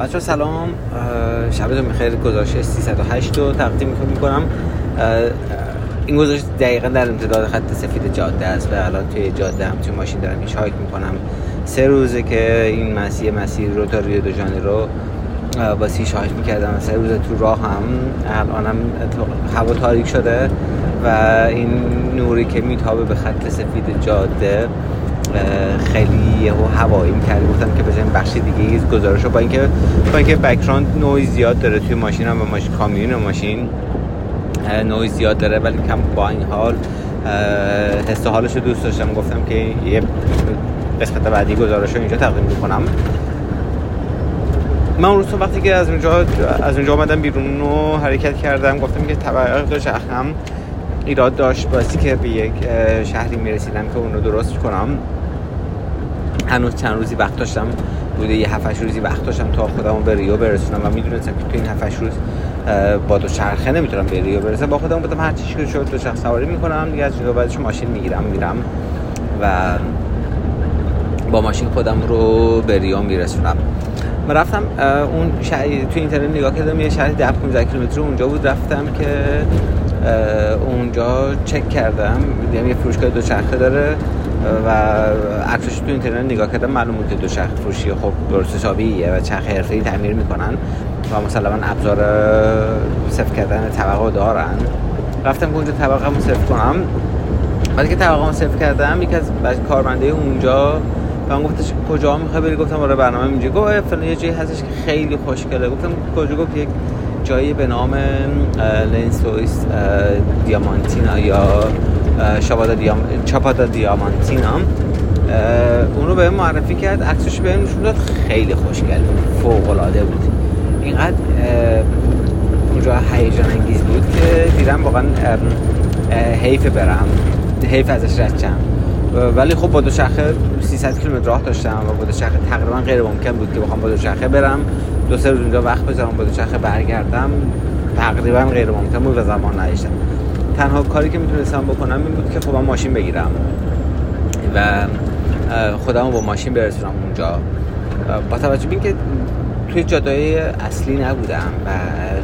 بچه ها سلام. شبتون بخیر گزارش 308 رو تقدیم می‌کنم. این گزارش دقیقا در امتداد خط سفید جاده است و الان توی جاده هم توی ماشین دارم hitchhike می‌کنم. سه روزه که این مسیر مسیر رو تا ریو دو ژانیرو hitchhike می‌کردم سه روزه تو راه هم. الانم هوا تاریک شده و این نوری که میتابه به خط سفید جاده خیلی هوایی می‌کردی گفتم که بزنیم بخش دیگه گزارش رو با اینکه با اینکه background noise زیاد داره توی ماشین هم و ماشین کامیون و ماشین نویز زیاد داره ولی کم با این حال حس حالش رو دوست داشتم. گفتم که یه قسمت بعدی گزارش رو اینجا تقدیم می‌کنم من اون روز وقتی که از اونجا از اونجا آمدم بیرون و حرکت کردم گفتم که طبقه داشت اخم ایراد داشت باسی که به یک شهری می‌رسیدم که اون رو درست کنم. هنوز چند روزی وقت داشتم بوده یه هفتش روزی وقت داشتم تا خودمو به ریو برسونم و می‌دونستم که تو این هفتش روز با دو چرخه نمی‌تونم به ریو برسم. با خودم بودم هر چیزی که شد دو شخص سواری می‌کنم دیگه از اونجا بعدش ماشین می‌گیرم میرم و با ماشین خودم رو به ریو میرسونم. من رفتم اون شهر تو اینترنت نگاه کردم یه شهر 10 15 کیلومتر اونجا بود. رفتم که اونجا چک کردم. دیدم یه فروشگاه دوچرخه داره. و عکسش تو اینترنت نگاه کردم معلوم بود که دوچرخه فروشی خب درست حسابیه و چرخ حرفه‌ای تعمیر می‌کنن و مثلا ابزار صفر کردن طبقه دارن. رفتم که اونجا طبقه رو صفر کنم. بعد که طبقه صفر کردم یکی از کارمنده اونجا من گفتش کجا می‌خوای بری؟ گفتم آره برنامه اینجا. گفت فلان یه جایی هستش که خیلی خوشگله. گفتم کجا؟ گفت یک جایی به نام لنسویس دیامانتینا یا شابادا دیام... چاپادا دیامانتینا اون رو به معرفی کرد. عکسش به نشون داد. خیلی خوشگل فوق العاده بود. اینقدر اونجا هیجان انگیز بود که دیدم واقعا حیف برم. حیف ازش رد ولی خب با دوچرخه 300 کیلومتر راه داشتم و با دوچرخه تقریبا غیر ممکن بود که بخوام با دوچرخه برم. دو سه روز اونجا وقت بذارم با دوچرخه برگردم. تقریبا غیر ممکن بود و زمان نداشتم. تنها کاری که می‌تونستم بکنم این بود که خب ماشین بگیرم. و خودم با ماشین برسونم اونجا. با توجه به اینکه توی جاده‌های اصلی نبودم و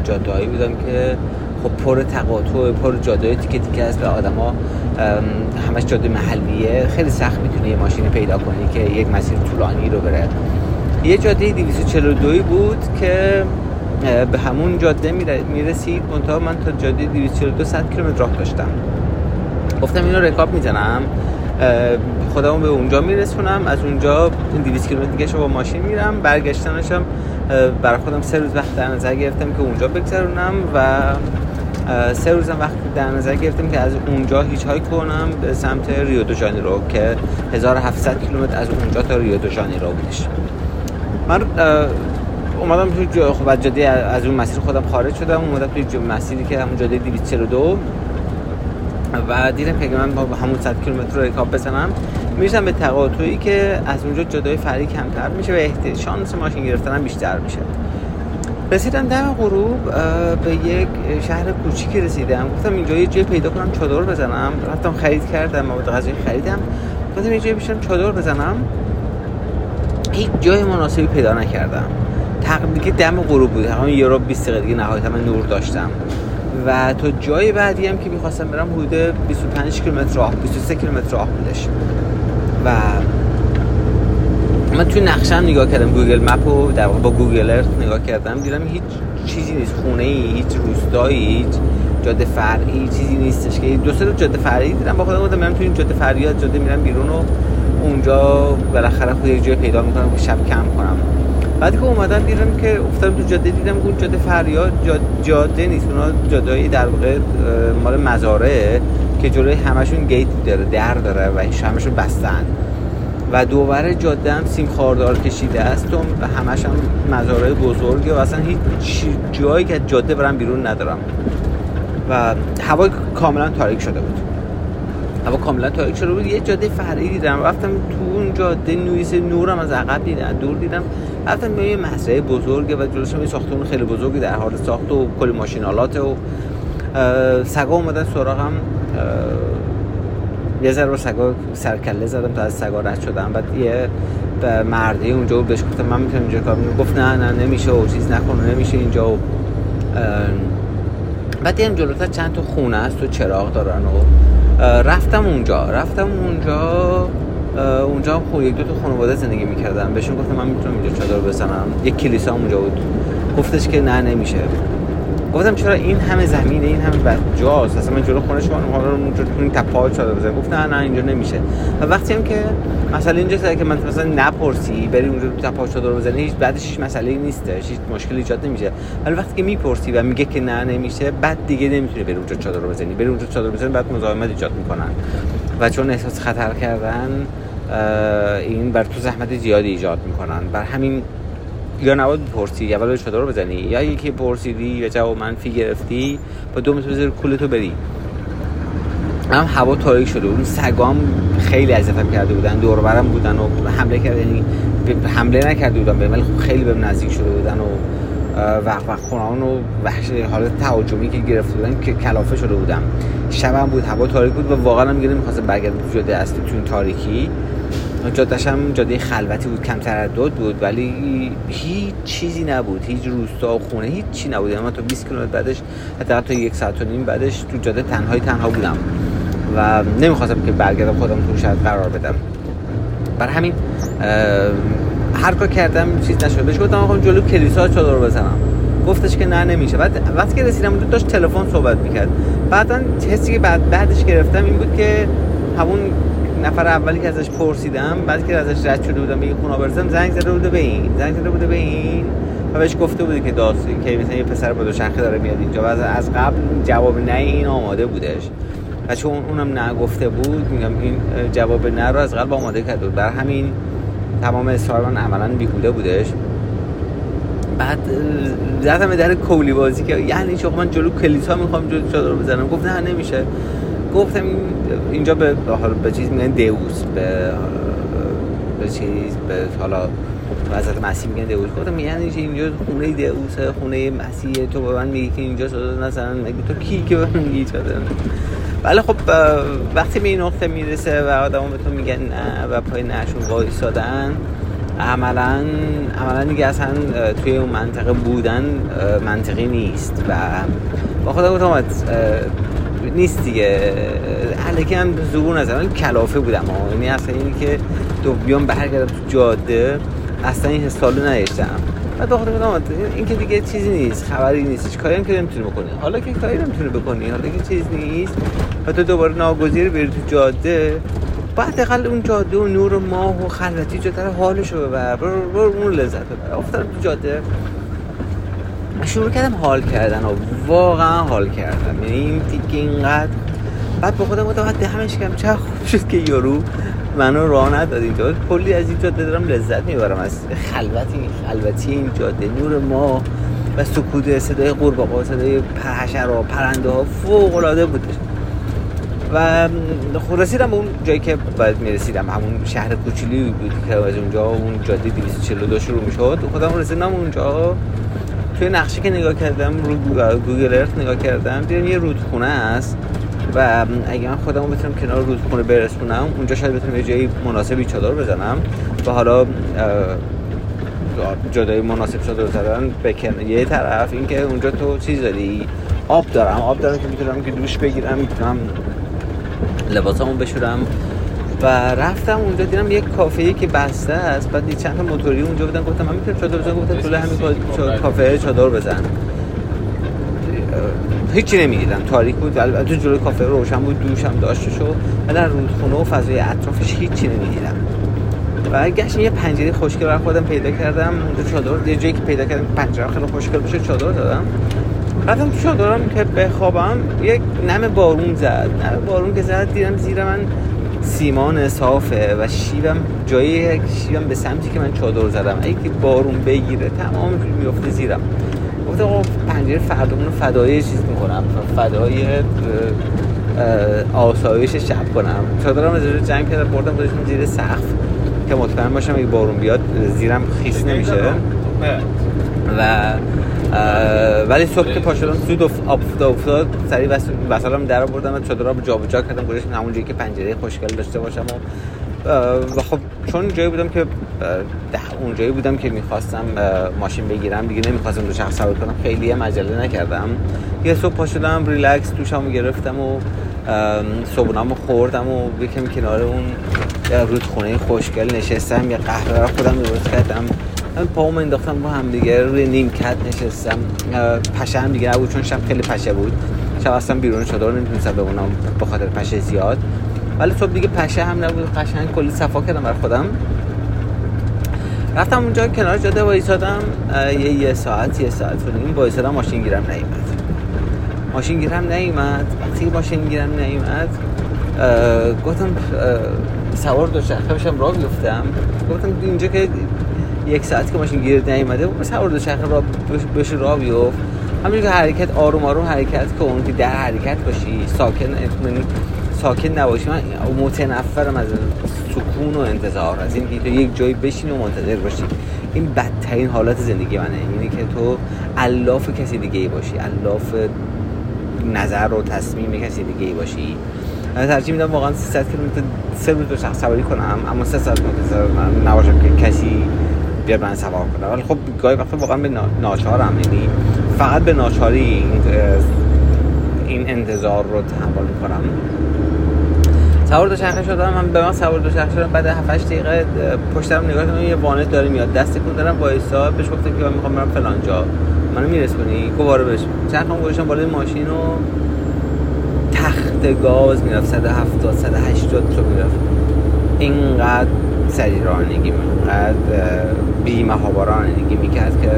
جاده‌ای بودم که خب پر تقاطع پر جاده تیکه تیکه است و آدما همش جاده محلیه خیلی سخت می‌تونی یه ماشین پیدا کنی که یک مسیر طولانی رو بره. یه جاده 242 بود که به همون جاده می‌رسید منتها من تا جاده 242 100 کیلومتر راه داشتم. گفتم اینو رکاب می‌زنم. خودمو به اونجا میرسونم. از اونجا این 200 کیلومتر دیگه با ماشین میرم. برگشتنشم برای خودم سه روز وقت در نظر گرفتم که اونجا بگذرونم و سه روزم وقت در نظر گرفتم که از اونجا هیچ های کنم به سمت ریو دو رو که 1700 کیلومتر از اونجا تا ریو دو رو بودش. من اومدم توی خب جاده از اون مسیر خودم خارج شدم اومدم توی مسیری که همون جاده 242 و دیدم که من با همون 100 کیلومتر رو بزنم می‌رسم به تقاطعی که از اونجا جدای فری کمتر میشه و احتیاج شانس ماشین گرفتنم بیشتر میشه. رسیدم دم غروب به یک شهر کوچیکی رسیدم. گفتم اینجا یه جای پیدا کنم چادر بزنم. رفتم خرید کردم مواد غذایی خریدم. گفتم یه جای بشم چادر بزنم. هیچ جای مناسبی پیدا نکردم. تقریبا دم غروب بود. همون یه ربع 20 دقیقه دیگه نهایتا من نور داشتم. و تا جای بعدی هم که می‌خواستم برم حدود 25 کیلومتر راه 23 کیلومتر راه بودش. و من توی نقشه هم نگاه کردم Google Map رو در با Google Earth نگاه کردم دیدم هیچ چیزی نیست. خونه ای هیچ روستایی هیچ جاده فرعی چیزی نیستش که دو سه جاده فرعی دیدم. با خودم گفتم من تو این جاده فرعی جاده میرم بیرون و اونجا بالاخره خود یک جای پیدا می‌کنم که شب کم کنم. بعد که اومدم بیرون که افتادم تو جاده دیدم اون جاده فریاد جاده نیست اونا جاده در واقع مال مزارعه که جلوی همشون گیت داره در داره و همشون بستن. و دوباره جاده هم سیم خاردار کشیده است و همش هم مزارع بزرگه و اصلا هیچ جایی که جاده برم بیرون ندارم. و هوا کاملا تاریک شده بود. هوا کاملا تاریک شده بود. یه جاده فرعی دیدم رفتم تو اون جاده نویس نورم از عقب دیدم دور دیدم. رفتم به یه مزرعه بزرگه و جلوش یه ساختمون خیلی بزرگی در حال ساخت و کلی ماشینالات و سگا اومدن سراغم. یه ذره سگا سرکله زدم تا از سگا رد شدم. بعد یه مرده اونجا بود بهش گفتم من می‌تونم اینجا کار گفت نه نه نمیشه و چیز نکنه نمیشه اینجا. و بعد دیدم جلوتر چند تا خونه است و چراغ دارن و رفتم اونجا رفتم اونجا. اونجا هم خود یک دو تا خانواده زندگی می‌کردن. بهشون گفتم من می‌تونم اینجا چادر بزنم. یک کلیسا اونجا بود. گفتش که نه نمیشه. گفتم چرا این همه زمینه این همه بد جاست؟ اصلا من جلو خونه شما حالا اونجا تو تپا چادر بزنم گفت نه نه اینجا نمیشه. و وقتی هم که مثلا اینجا که من مثلا نپرسی بری اونجا تو تپا چادر بزنی هیچ بعدش هیچ مسئله نیسته. هیچ مشکلی ایجاد نمیشه. ولی وقتی که می‌پرسی و میگه که نه نمیشه بعد دیگه نمی‌تونی بری اونجا چادر بزنی. بری اونجا چادر بزنی بعد مزاحمت ایجاد می‌کنن. و چون احساس خطر کردن این بر تو زحمت زیادی ایجاد می‌کنن. بر همین یا نباید پرسی یا ولی چادر بزنی یا یکی پرسیدی و جواب منفی گرفتی با دو متر بزنی کولتو بری. هم هوا تاریک شده اون سگام خیلی اذیتم کرده بودن. دور برم بودن و حمله کرده یعنی حمله نکرده بودن به ولی خب خیلی بهم نزدیک شده بودن و وقت وقت خونان و وحش حالت تهاجمی که گرفته بودن که کلافه شده بودم. شبم بود. هوا تاریک بود و واقعا هم میگم می‌خواستم برگردم تو اصلی تاریکی. جادهش هم جاده خلوتی بود کم تردد بود ولی هیچ چیزی نبود. هیچ روستا و خونه هیچ چی نبود. اما یعنی تا 20 کیلومتر بعدش حتی تا یک ساعت و نیم بعدش تو جاده تنهای تنها بودم و نمی‌خواستم که برگردم خودم تو شاید قرار بدم. بر همین هر کار کردم چیز نشد. بهش گفتم آقا جلو کلیسا چادر بزنم. گفتش که نه نمیشه. بعد وقتی که رسیدم اونجا داشت تلفن صحبت می‌کرد. بعدا حسی که بعد بعدش گرفتم این بود که همون نفر اولی که ازش پرسیدم بعد که ازش رد شده بودم خونه برسم زنگ زده بوده به این زنگ زده بوده به این. و بهش گفته بوده که داستان که مثلا یه پسر با دو شخصه داره میاد اینجا. و از قبل جواب نه این آماده بودش. و چون اونم نه گفته بود میگم این جواب نه رو از قبل آماده کرده بود. بر همین تمام اصرار من عملا بیهوده بودش. بعد زدم در کولی بازی که یعنی چون من جلو کلیسا می‌خوام جلو چادر بزنم. گفت نه نمیشه. گفتم اینجا به حالا به چیز میگن دیوس به به چیز به حالا حضرت مسیح میگن دیوس گفتم یعنی اینجا خونه دیوسه خونه مسیح. تو به من میگی که اینجا شده مثلا مگه تو کی که به من میگی ولی خب وقتی به این نقطه می‌رسه و آدم به تو میگن نه و پای نشون وایسادن عملا عملا دیگه اصلا توی اون منطقه بودن منطقی نیست. و با خودم گفتم نیست دیگه. علکی هم زبون نزدم کلافه بودم. یعنی اصلا اینی که دو بیام برگردم تو جاده اصلا این حسالو نداشتم بعد با خودم این که دیگه چیزی نیست خبری نیست کاری هم که نمی‌تونی بکنی. حالا که کاری نمی‌تونی بکنی حالا که چیز نیست و تو دوباره ناگزیر بری تو جاده بعد اقل اون جاده و نور و ماه و خلوتی جاده حالشو ببر. برو اون لذت ببر. افتادم تو جاده. شروع کردم حال کردن و واقعا حال کردم. یعنی این دیگه اینقدر بعد با خودم گفتم دهمش کردم. چه خوب شد که یارو منو راه نداد اینجا. کلی از این جاده دارم لذت می‌برم. از خلوتی خلوتی این جاده نور ما و سکوت صدای قورباغه صدای پرحشر و پرنده ها فوق العاده بودش و خود رسیدم اون جایی که باید می‌رسیدم. همون شهر کوچیلی بود که از اونجا اون جاده 242 شروع می‌شد. خودم رسیدم اونجا. توی نقشه که نگاه کردم رو گوگل ارث نگاه کردم دیدم یه رودخونه است و اگه من خودمو بتونم کنار رودخونه برسونم اونجا شاید بتونم یه جایی مناسبی چادر بزنم و حالا جدای مناسب چادر زدن بکن یه طرف اینکه اونجا تو چیز داری؟ آب دارم. آب دارم که می‌تونم که دوش بگیرم می‌تونم لباسامو بشورم. و رفتم اونجا دیدم یک کافه که بسته است. بعد چند تا موتوری اونجا بودن. گفتم من می‌تونم چادر بزنم؟ گفتم طول همین کافه چادر بزن هیچی نمی‌دیدم. تاریک بود. البته جلوی کافه روشن بود. دوشم داشته شو. و در رودخونه و فضای اطرافش هیچی نمی‌دیدم. و گشت یه پنجره خوشگل برای خودم پیدا کردم. اونجا چادر یه جایی که پیدا کردم پنجره خیلی خوشگل بشه چادر دادم. رفتم تو چادرم که بخوابم یک نم بارون زد. نم بارون که زد دیدم زیر من سیمان صافه و شیبم جایی شیبم به سمتی که من چادر زدم. اگه بارون بگیره تمام میفته زیرم. گفتم آقا پنجره فردامون فدای چیز می‌کنم. فدای آسایش شب کنم. چادرم از جنگ کردم بردم بودشون زیر سقف. که مطمئن باشم اگه بارون بیاد زیرم خیس نمیشه. و ولی صبح که پاشدم سود افتاد افتاد سریع وسایلم در آوردم و چادرام جابجا کردم گذاشتم همون جایی که پنجره خوشگل داشته باشم و و خب چون جایی بودم که اونجایی بودم که می‌خواستم ماشین بگیرم دیگه نمی‌خواستم دو شخص سوار کنم خیلی هم عجله نکردم. یه صبح پا شدم ریلکس دوشمو گرفتم و صبحونامو خوردم و یکم کنار اون رودخونه خوشگل نشستم یه قهوه رو خودم درست کردم. من پاهم انداختم رو هم دیگه روی نیمکت نشستم. پشه هم دیگه نبود چون شب خیلی پشه بود. شب اصلا بیرون شده رو نمی‌تونستم بمونم به خاطر پشه زیاد. ولی صبح دیگه پشه هم نبود قشنگ کلی صفا کردم بر خودم. رفتم اونجا کنار جاده وایسادم. یه یه ساعت یه ساعت و وایسادم ماشین گیرم نیومد. ماشین گیرم نیومد. وقتی ماشین گیرم نیومد گفتم سوار دو شخصه بشم راه بیفتم. گفتم اینجا که یک ساعت که ماشین گیر نیومده سوار دو شخصه را بشه راه بیفت. همینجور که حرکت آروم آروم حرکت کن که در حرکت باشی ساکن ساکن نباشی. من متنفرم از سکون و انتظار از این که تو یک جایی بشین و منتظر باشی. این بدترین حالت زندگی منه. اینه که تو الاف کسی دیگه ای باشی. الاف نظر و تصمیم کسی دیگه ای باشی. من ترجیح میدم واقعا 300 کیلومتر سه روز شخص سواری کنم اما سه ساعت منتظر من نباشم که کسی بیاد من سوار کنه ولی خب گاهی وقتا واقعا به ناچارم یعنی فقط به ناچاری این انتظار رو تحمل می‌کنم. سوار دو شخص شدم. من به من سوار دو شخص شدم. بعد 7 8 دقیقه پشتم نگاه کردم یه وانت داره میاد. دست کن دارم وایسا بهش گفتم که می‌خوام برم فلان جا. منو میرسونی؟ گواره بهش. چرخم گذاشتم بالای ماشین و تخت گاز می‌رفت. 170 180 تو می‌رفت. اینقدر سریع رانندگی اینقدر بی محابا رانندگی می‌کرد که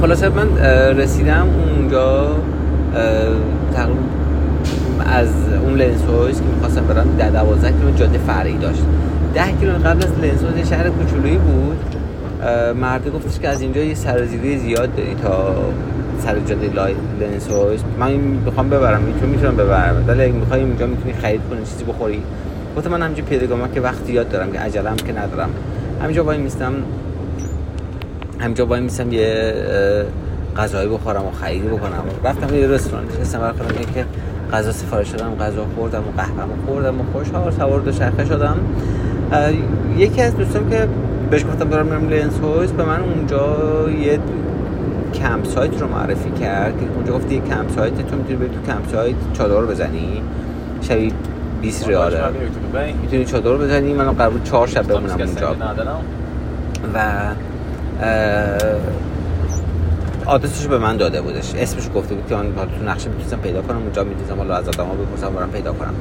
خلاصه من رسیدم اونجا تقریبا از اون لنسویز که می‌خواستم برم در دوازده کیلومتر جاده فرعی داشت. ده کیلومتر قبل از لنسویز شهر کوچولویی بود. مرده گفتش که از اینجا یه سرازیری زیاد داری تا سر جاده لنسویز من می‌خوام ببرم می‌تونم می‌تونم ببرم. ولی اگه می‌خوای اینجا می‌تونی خرید کنی چیزی بخوری. گفتم من همینجا پیدا که وقتی یاد دارم که عجلم که ندارم. همینجا وای میستم. همینجا وای میستم یه غذایی بخورم و خریدی بکنم. رفتم یه رستوران نشستم برای که غذا سفارش دادم غذا خوردم و قهوه‌مو خوردم و خوشحال سوار دو شرخه شدم. یکی از دوستان که بهش گفتم دارم میرم لنس به من اونجا یه کمپ سایت رو معرفی کرد. که اونجا گفت یه کمپ سایت تو می‌تونی بری تو کمپ سایت چادر بزنی. شبی 20 ریاله. می‌تونی چادر رو بزنی؟ من قرار 4 شب بمونم اونجا. و آدرسش به من داده بودش. اسمش گفته بود که من تو نقشه می‌تونستم پیدا کنم. اونجا می‌تونستم حالا از آدم‌ها بپرسم برام پیدا کنم.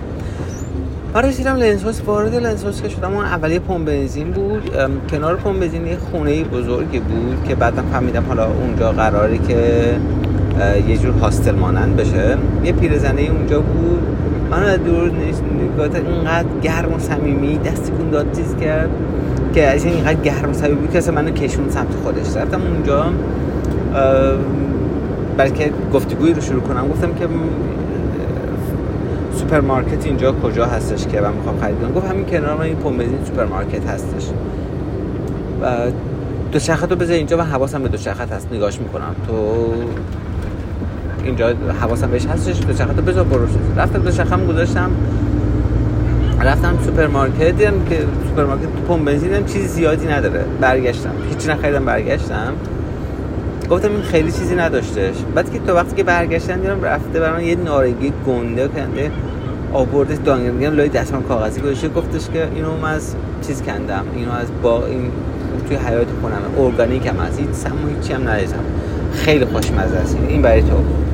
من رسیدم لنسوس وارد لنسوس که شدم. اون اولیه پمپ بنزین بود. کنار پمپ بنزین یه خونه بزرگی بود که بعدا فهمیدم حالا اونجا قراری که یه جور هاستل مانند بشه. یه پیرزنه اونجا بود. من از دور نگاه اینقدر گرم و صمیمی دستی کن داد چیز کرد که از اینقدر گرم و صمیمی بود که اصلا منو کشون سمت خودش. رفتم اونجا بلکه گفتگویی رو شروع کنم. گفتم که سوپرمارکت اینجا کجا هستش که من می‌خوام خرید کنم؟ گفت همین کنار این پمپ بنزین سوپرمارکت هستش. و دوچرخه رو بذار اینجا و حواسم به دوچرخت هست. نگاش می‌کنم. تو اینجا حواسم بهش هستش دوچرخت رو بذار برو. رفتم دوچرخم گذاشتم. رفتم سوپرمارکت دیدم که سوپرمارکت تو پمپ بنزین چیزی زیادی نداره. برگشتم. هیچ نخریدم برگشتم. گفتم این خیلی چیزی نداشتش. بعد که تو وقتی که برگشتن دیدم رفته برام یه نارنگی گنده کنده آورده دانگر میگم لای دستم کاغذی گذاشته. گفتش که اینو من از چیز کندم. اینو از با این توی حیات خونم ارگانیک هم هست. هیچ سم هیچی هم نداشتم خیلی خوشمزه است. این برای تو.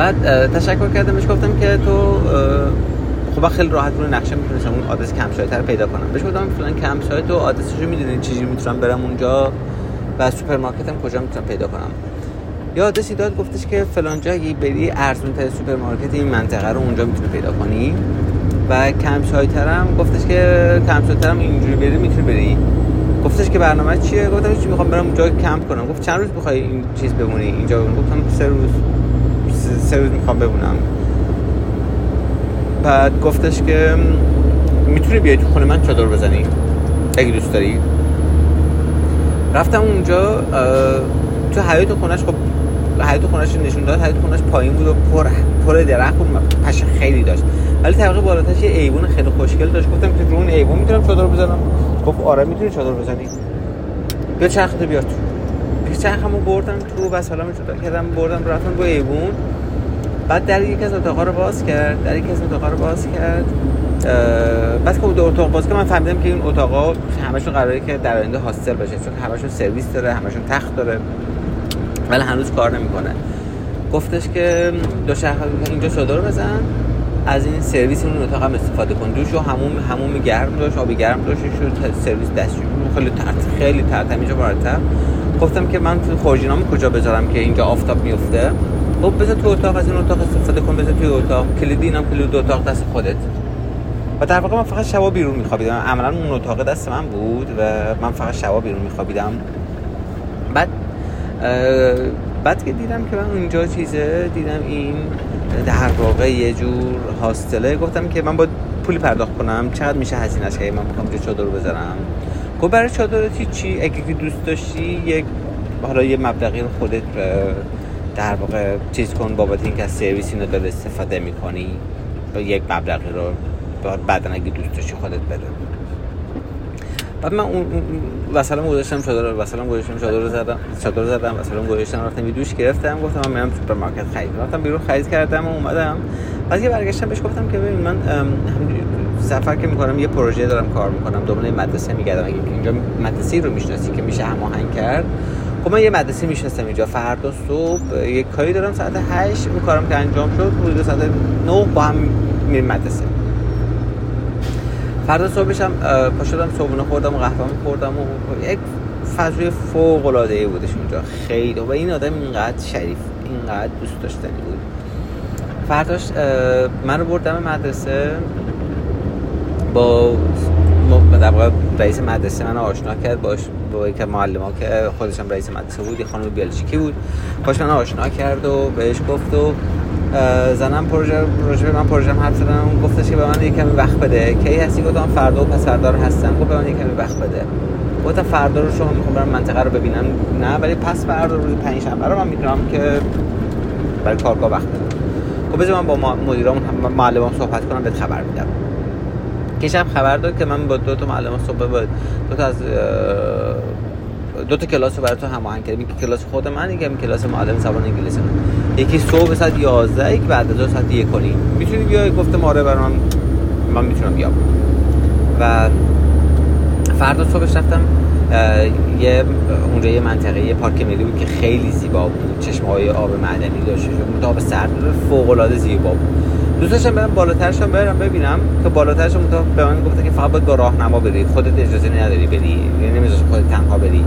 بعد تشکر کردم بهش گفتم که تو خب خیلی راحت رو نقشه می‌تونستم اون آدرس کمپ سایت رو پیدا کنم. بهش گفتم فلان کمپ سایت و آدرسش رو می‌دونی چیزی می‌تونم برم اونجا و هم کجا می‌تونم پیدا کنم. یا آدرسی داد گفتش که فلان جا اگه بری ارزون تر سوپرمارکت این منطقه رو اونجا می‌تونی پیدا کنی. و کم هم گفتش که کم هم اینجوری بری می‌تونی بری. گفتش که برنامه چیه؟ گفتم چی می‌خوام برم اونجا کمپ کنم. گفت چند روز می‌خوای این چیز بمونی؟ اینجا؟ گفتم سه روز. سه روز می‌خوام بمونم. بعد گفتش که می‌تونی بیای تو خونه من چادر بزنی؟ اگه دوست داری. رفتم اونجا تو حیات خونش خب حیات خونش نشون داد. حیات خونش پایین بود و پر پر درخت بود پشه خیلی داشت. ولی طبقه بالاترش یه ایوون خیلی خوشگل داشت. گفتم که رو اون ایوون می‌تونم چادر بزنم. گفت آره می‌تونی چادر بزنی. بیا چرخ بیا تو. چرخمو بردم تو و سلام جدا کردم بردم رفتم با ایوون. بعد در یک از اتاقا رو باز کرد در یک از اتاقا رو باز کرد. بعد که دو اتاق باز که من فهمیدم که این اتاقا همشون قراره که در آینده هاستل باشه چون همشون سرویس داره همشون تخت داره. ولی هنوز کار نمی‌کنه. گفتش که دو شهر اینجا چادر بزن. از این سرویس اون اتاق هم استفاده کن. دوش و هموم هموم گرم داشت آبی گرم داشت شد سرویس دستشویی. خیلی ترت خیلی ترت اینجا مرتب گفتم که من خورجینامو کجا بذارم که اینجا آفتاب میفته؟ خب بذار تو اتاق از این اتاق استفاده کن بذار توی اتاق. کلیدی اینم کلید اتاق دست خودت. و در واقع من فقط شبا بیرون میخوابیدم. عملا اون اتاق دست من بود و من فقط شبا بیرون میخوابیدم. بعد بعد که دیدم که من اونجا چیزه دیدم این در واقع یه جور هاستله. گفتم که من با پولی پرداخت کنم. چقدر میشه هزینه‌اش؟ که من می‌خوام چادر بذارم. گفت برای چادرتی چی؟ اگه که دوست داشتی یک حالا یه مبلغی رو خودت در واقع چیز کن بابت اینکه از سرویس اینو داره استفاده می‌کنی. یک مبلغی رو بعدا اگه دوست داشتی خودت بده. بعد من اون مثلا گذاشتم چادر مثلا گذاشتم چادر زدم چادر زدم مثلا گذاشتم رفتم یه دوش گرفتم گفتم من میرم سوپرمارکت خرید. رفتم بیرون خرید کردم و اومدم. بعد یه برگشتم بهش گفتم که ببین من سفر که می‌کنم یه پروژه دارم کار می‌کنم. دنبال مدرسه میگردم. اگه اینجا مدرسه رو می‌شناسی که میشه هماهنگ کرد خب من یه مدرسه می‌شناسم اینجا. فردا صبح یه کاری دارم. ساعت 8 اون کارم که انجام شد حدود ساعت 9 با هم میریم مدرسه. فردا صبحش هم پا شدم صبحونه خوردم و قهوه خوردم و یک فضای فوق العاده ای بودش اونجا. خیلی. و این آدم اینقدر شریف اینقدر دوست داشتنی بود. فرداش من رو بردم مدرسه. با در واقع رئیس مدرسه من آشنا کرد باش با یک معلم ها که خودش هم رئیس مدرسه بود یه خانم بلژیکی بود. باش من آشنا کرد و بهش گفت و زنم پروژه راجع من پروژه حرف زدم گفتش که به من یکمی وقت بده. کی هستی؟ گفتم فردا و پس فردا هستم. گفت به من یکمی وقت بده. گفتم فردا رو شما می‌خوام برم منطقه رو ببینم. نه ولی پس فردا روز پنج شنبه رو من می‌تونم که برای کارگاه وقت بدم خب بذار من با مدیرام معلمام صحبت کنم بهت خبر میدم. کشم خبر داد که من با دو تا معلم صبح با دو تا از دو تا کلاس رو برای تو هماهنگ کردیم یکی کلاس خود من یکی کلاس معلم زبان انگلیسی من. یکی صبح ساعت 11 یک بعد از ساعت 1 کنیم می‌تونی بیای؟ گفتم آره برای من می‌تونم بیام. و فردا صبحش رفتم یه اونجا یه منطقه یه پارک ملی بود که خیلی زیبا بود. چشمه های آب معدنی داشت متاب سرد فوق العاده زیبا بود. دوست داشتم برم بالاترش برم ببینم. که بالاترش متاب به من گفته که فقط باید با راهنما بری. خودت اجازه نداری بری. یعنی نمیذاش خودت تنها بری.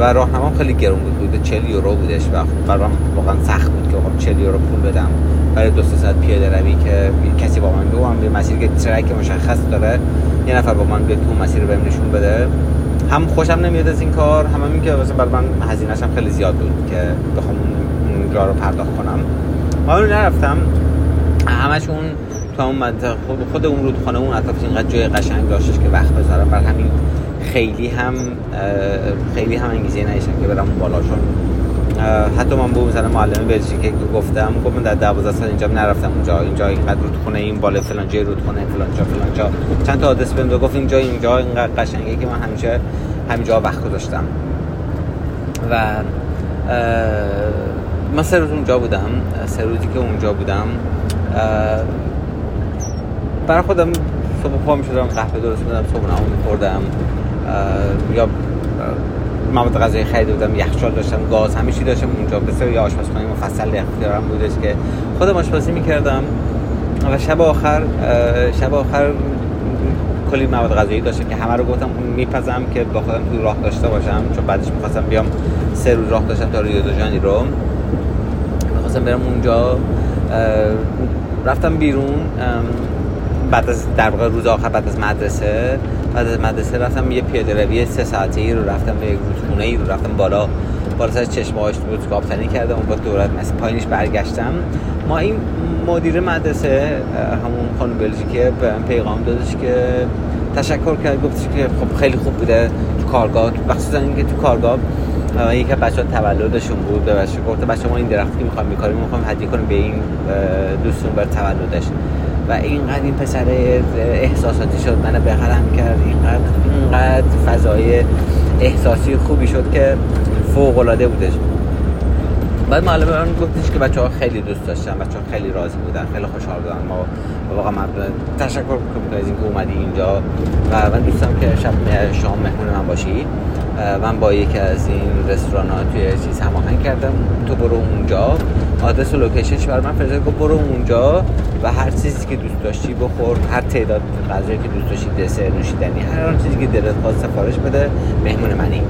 و راهنما خیلی گرون بود. بود 40 یورو بودش و برام واقعا سخت بود که خب 40 یورو پول بدم. برای دو ساعت پیاده روی که کسی با من بیام به مسیر که ترک مشخص داره. یه نفر با من بیاد تو مسیر بهم نشون بده. هم خوشم نمیاد از این کار هم این که مثلا برای من هزینه‌ش هم خیلی زیاد بود که بخوام اونجا رو پرداخت کنم. رو نرفتم همشون تو اون منطقه خود, خود اون رودخانه اون اطراف اینقدر جای قشنگ داشتش که وقت بذارم. بر همین خیلی هم خیلی هم انگیزه نشم که برم بالاشون حتی من به مثلا معلم بلژیکی که گفتم گفت من در 12 سال اینجا نرفتم اونجا اینجا اینقدر رودخونه این بالا فلان جای رودخونه فلان جا فلان جا. چند تا آدرس بهم گفت اینجا اینجا اینقدر قشنگه که من همیشه همینجا وقت گذاشتم. و من سه روز اونجا بودم سه روزی که اونجا بودم. برای خودم صبح پا می شدم قهوه درست میدم صبح نمو میخوردم یا مواد غذایی خریده بودم یخچال داشتم گاز چی داشتم اونجا. بسیار یه آشپزخانه مفصل اختیارم بودش که خودم آشپزی می‌کردم و شب آخر شب آخر کلی مواد غذایی داشتم که همه رو گفتم میپزم که با خودم توی راه داشته باشم چون بعدش می‌خواستم بیام سه روز راه داشتم تا ریو دو رو می‌خواستم برم اونجا. رفتم بیرون بعد از در واقع روز آخر بعد از مدرسه بعد از مدرسه رفتم یه پیاده روی سه ساعته ای رو رفتم به یک رودخونه ای رو رفتم بالا بالا سر چشمه هاش بود کاپتنی کردم اون با دورت مثل پایینش برگشتم. ما این مدیر مدرسه همون خانم بلژیکی به پیغام دادش که تشکر کرد گفتش که خب خیلی خوب بوده تو کارگاه مخصوصا اینکه تو کارگاه یکی از بچه‌ها تولدشون بود به بچه گفته بچه ما این درختی که می‌خوام می‌کاریم می‌خوام هدیه کنیم به این دوستون بر تولدش. و اینقدر این پسر احساساتی شد منو بغلم کرد. اینقدر اینقدر فضای احساسی خوبی شد که فوق العاده بودش. بعد معلم من گفتش که بچه ها خیلی دوست داشتن بچه ها خیلی راضی بودن خیلی خوشحال بودن. ما واقعا من تشکر کنم از اینکه اومدی اینجا. و من دوستم که شب شام مهمون من باشی. من با یکی از این رستوران ها توی چیز هماهنگ کردم. تو برو اونجا. آدرس و لوکیشنش برای من فرستاد. گفت برو اونجا و هر چیزی که دوست داشتی بخور. هر تعداد غذایی که دوست داشتی دسر نوشیدنی هر چیزی که دلت خواست سفارش بده مهمون منی.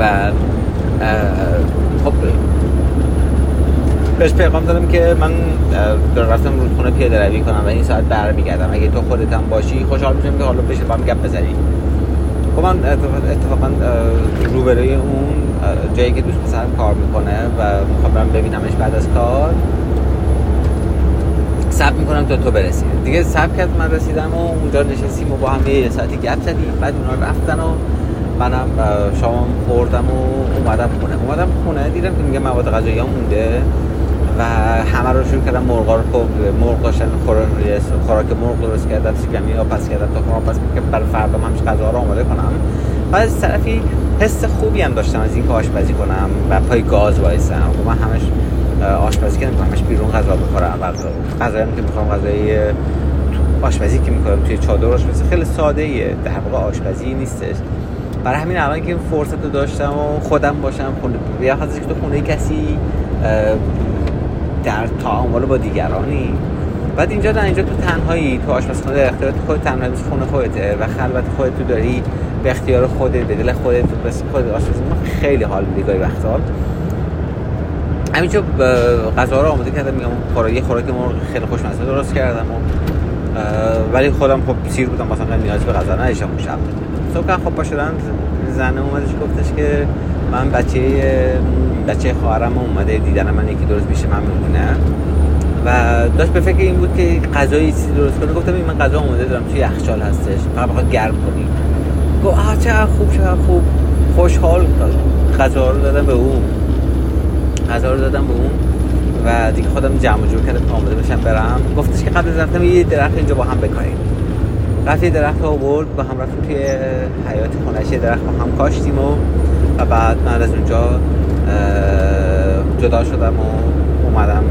و خب. بهش پیغام دادم که من دارم رفتم رودخونه پیاده روی کنم و این ساعت برمیگردم. اگه تو خودت هم باشی خوشحال میشم که حالا بشه با هم گپ بزنیم. خب من اتفاقا روبروی اون جایی که دوست پسرم کار می‌کنه و می‌خوام برم ببینمش بعد از کار سب می‌کنم تا تو برسی. دیگه سب کرد من رسیدم و اونجا نشستیم و با هم یه ساعتی گپ زدیم. بعد اونا رفتن و منم شام خوردم و اومدم خونه. اومدم خونه دیدم که میگه مواد غذایی مونده. و همه رو شروع کردم مرغا رو مرغ داشتن خوراک مرغ درست کردم سیگمی ها پس کردم تا خورم پس که برای فردا همش غذا رو آماده کنم. و از طرفی حس خوبی هم داشتم از اینکه آشپزی کنم و پای گاز وایسم. خب من همش آشپزی کردم همش بیرون غذا بخورم. و غذایی که می‌خوام غذایی آشپزی که می‌کنم توی چادر آشپزی خیلی ساده ایه در واقع آشپزی نیستش. برای همین الان که فرصت رو داشتم و خودم باشم خونه یا که تو خونه کسی در تعامل با دیگرانی. بعد اینجا نه اینجا تو تنهایی تو آشپزخونه در اختیار خود تنهایی خونه خودته و خلوت خودت تو داری به اختیار خودت به دل خودت بس خود آشپزی خیلی حال میده گاهی وقتا. همینجا غذا رو آماده کردم میگم خوراکی خوراک ما خیلی خوشمزه درست کردم و ولی خودم خب سیر بودم مثلا نیاز به غذا نداشتم اون شب. صبح خب با شدن زنه اومدش گفتش که من بچه بچه خواهرم اومده دیدن من یکی درست میشه من میمونه و داشت به فکر این بود که غذایی چیزی درست کنه. گفتم این من غذا اومده دارم توی یخچال هستش. فقط بخواد گرم کنی. گفت خوب چه خوب. خوشحال غذا رو دادم به اون. غذا رو دادم به اون. و دیگه خودم جمع جور کردم آماده بشم برم. گفتش که قبل رفتم یه درخت اینجا با هم بکاریم. رفت درخت آورد با هم رفتیم توی حیات خونش. درخت با هم کاشتیم و, و بعد من از اونجا جدا شدم و اومدم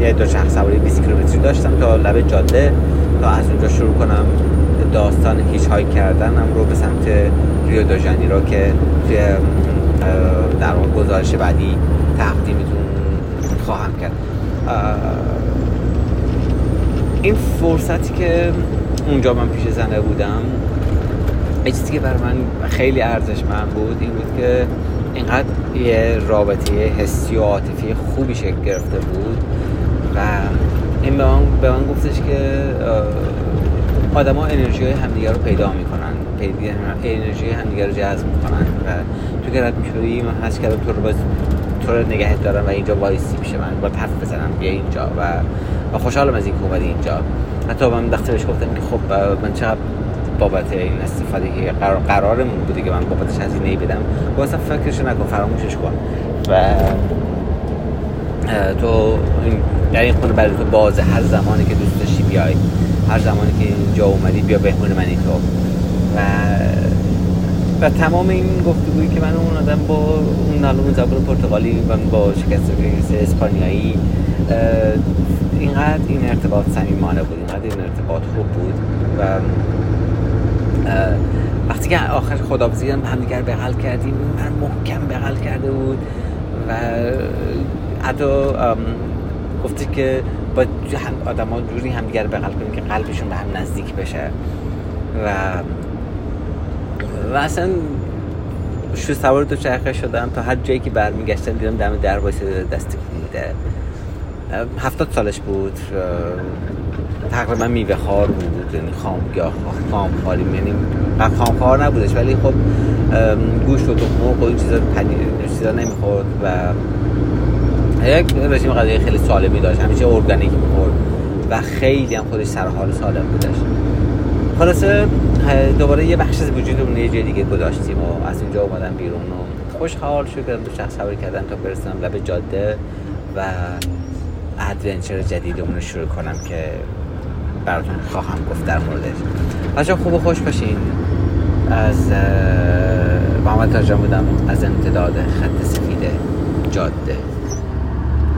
یه دو چرخ سواری 20 کیلومتری داشتم تا لب جاده تا از اونجا شروع کنم داستان هیچ های کردنم رو به سمت ریو دو رو که توی در واقع گزارش بعدی تقدیمتون خواهم کرد. این فرصتی که اونجا من پیش زنه بودم چیزی که برای من خیلی ارزشمند بود این بود که اینقدر یه رابطه حسی و عاطفی خوبی شکل گرفته بود و این به من, به من گفتش که آدما انرژی های همدیگه رو پیدا می‌کنن انرژی همدیگه رو جذب می‌کنن و تو که رد میشوری من حس کردم تو رو باز تو رو نگهت دارم و اینجا وایسی میشه من با حرف بزنم بیا اینجا و و خوشحالم از این که اومدی اینجا. حتی من وقتی بهش گفتم که خب من چقدر بابت این استفاده که قرار قرارمون بوده که من بابتش هزینه ای بدم. و اصلا فکرش نکن فراموشش کن. و تو در این خونه برای تو بازه هر زمانی که دوست داشتی بیای هر زمانی که اینجا اومدی بیا بهمون من این تو. و و تمام این گفتگویی که من اون آدم با اون نالون زبان پرتغالی و با شکست اسپانیایی اینقدر این ارتباط صمیمانه بود اینقدر این ارتباط خوب بود. و وقتی که آخر خدابزی هم همدیگر بغل کردیم من محکم بغل کرده بود و حتی گفته که با آدم ها جوری همدیگر بغل کنیم که قلبشون به هم نزدیک بشه و و اصلا شو سوار دو چرخه شدم تا هر جایی که برمیگشتم دیدم دم در وایسه دست میده. هفتاد سالش بود تقریبا میوه خار بود یعنی خام یا خام خاری یعنی خام خار نبودش ولی خب گوشت و تخم و این چیزا پنیر چیزا نمی‌خورد و یک رژیم غذایی خیلی سالمی داشت همیشه ارگانیک می‌خورد و خیلی هم خودش سر حال سالم بودش. خلاصه دوباره یه بخش از وجودمون یه جای دیگه گذاشتیم و از اینجا اومدم بیرون و خوشحال شدم دو شخص سواری کردم تا برسم لب جاده و ادونچر جدیدمون رو شروع کنم که براتون خواهم گفت در موردش. بچه خوب و خوش باشین. از محمد تاجان بودم. از امتداد خط سفید جاده.